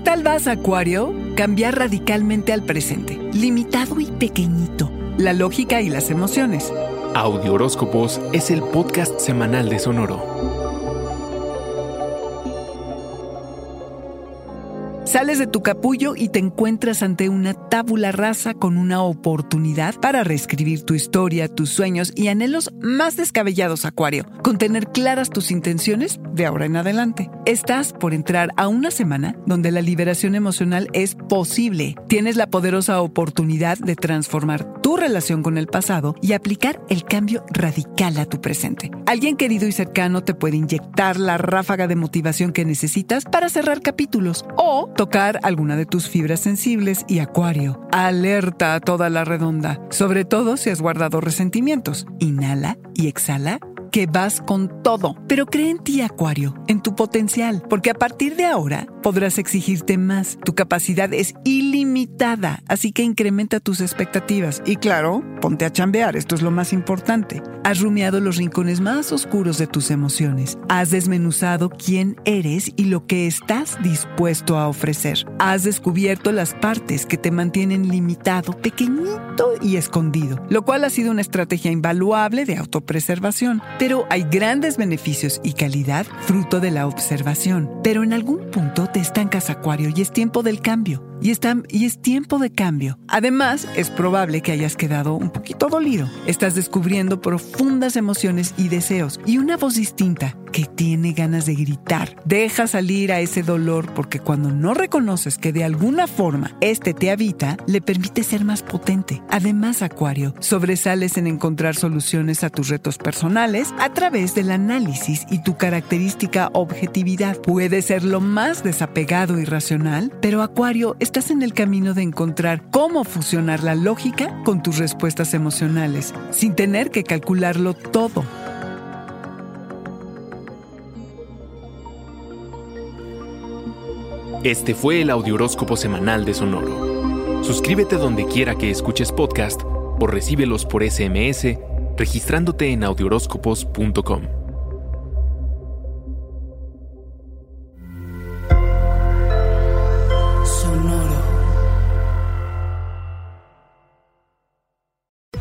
tal vas, Acuario? Cambiar radicalmente al presente, limitado y pequeñito, la lógica y las emociones. Audio Horóscopos es el podcast semanal de Sonoro. Sales de tu capullo y te encuentras ante una tábula rasa con una oportunidad para reescribir tu historia, tus sueños y anhelos más descabellados, Acuario, con tener claras tus intenciones de ahora en adelante. Estás por entrar a una semana donde la liberación emocional es posible. Tienes la poderosa oportunidad de transformar tu relación con el pasado y aplicar el cambio radical a tu presente. Alguien querido y cercano te puede inyectar la ráfaga de motivación que necesitas para cerrar capítulos o tocar alguna de tus fibras sensibles y acuario. Alerta a toda la redonda, sobre todo si has guardado resentimientos. Inhala y exhala que vas con todo. Pero cree en ti, Acuario, en tu potencial, porque a partir de ahora podrás exigirte más. Tu capacidad es ilimitada, así que incrementa tus expectativas. Y claro, ponte a chambear, esto es lo más importante. Has rumiado los rincones más oscuros de tus emociones. Has desmenuzado quién eres y lo que estás dispuesto a ofrecer. Has descubierto las partes que te mantienen limitado, pequeñito y escondido, lo cual ha sido una estrategia invaluable de autopreservación. Pero hay grandes beneficios y calidad fruto de la observación. Pero en algún punto te estancas, Acuario, y es tiempo del cambio y, y es tiempo de cambio. Además, es probable que hayas quedado un poquito dolido. Estás descubriendo profundas emociones y deseos y una voz distinta que tiene ganas de gritar. Deja salir a ese dolor porque cuando no reconoces que de alguna forma este te habita, le permite ser más potente. Además, Acuario, sobresales en encontrar soluciones a tus retos personales a través del análisis y tu característica objetividad. Puede ser lo más desapegado y racional, pero Acuario es estás en el camino de encontrar cómo fusionar la lógica con tus respuestas emocionales, sin tener que calcularlo todo. Este fue el Audioróscopo Semanal de Sonoro. Suscríbete donde quiera que escuches podcast o recíbelos por SMS registrándote en audioróscopos.com.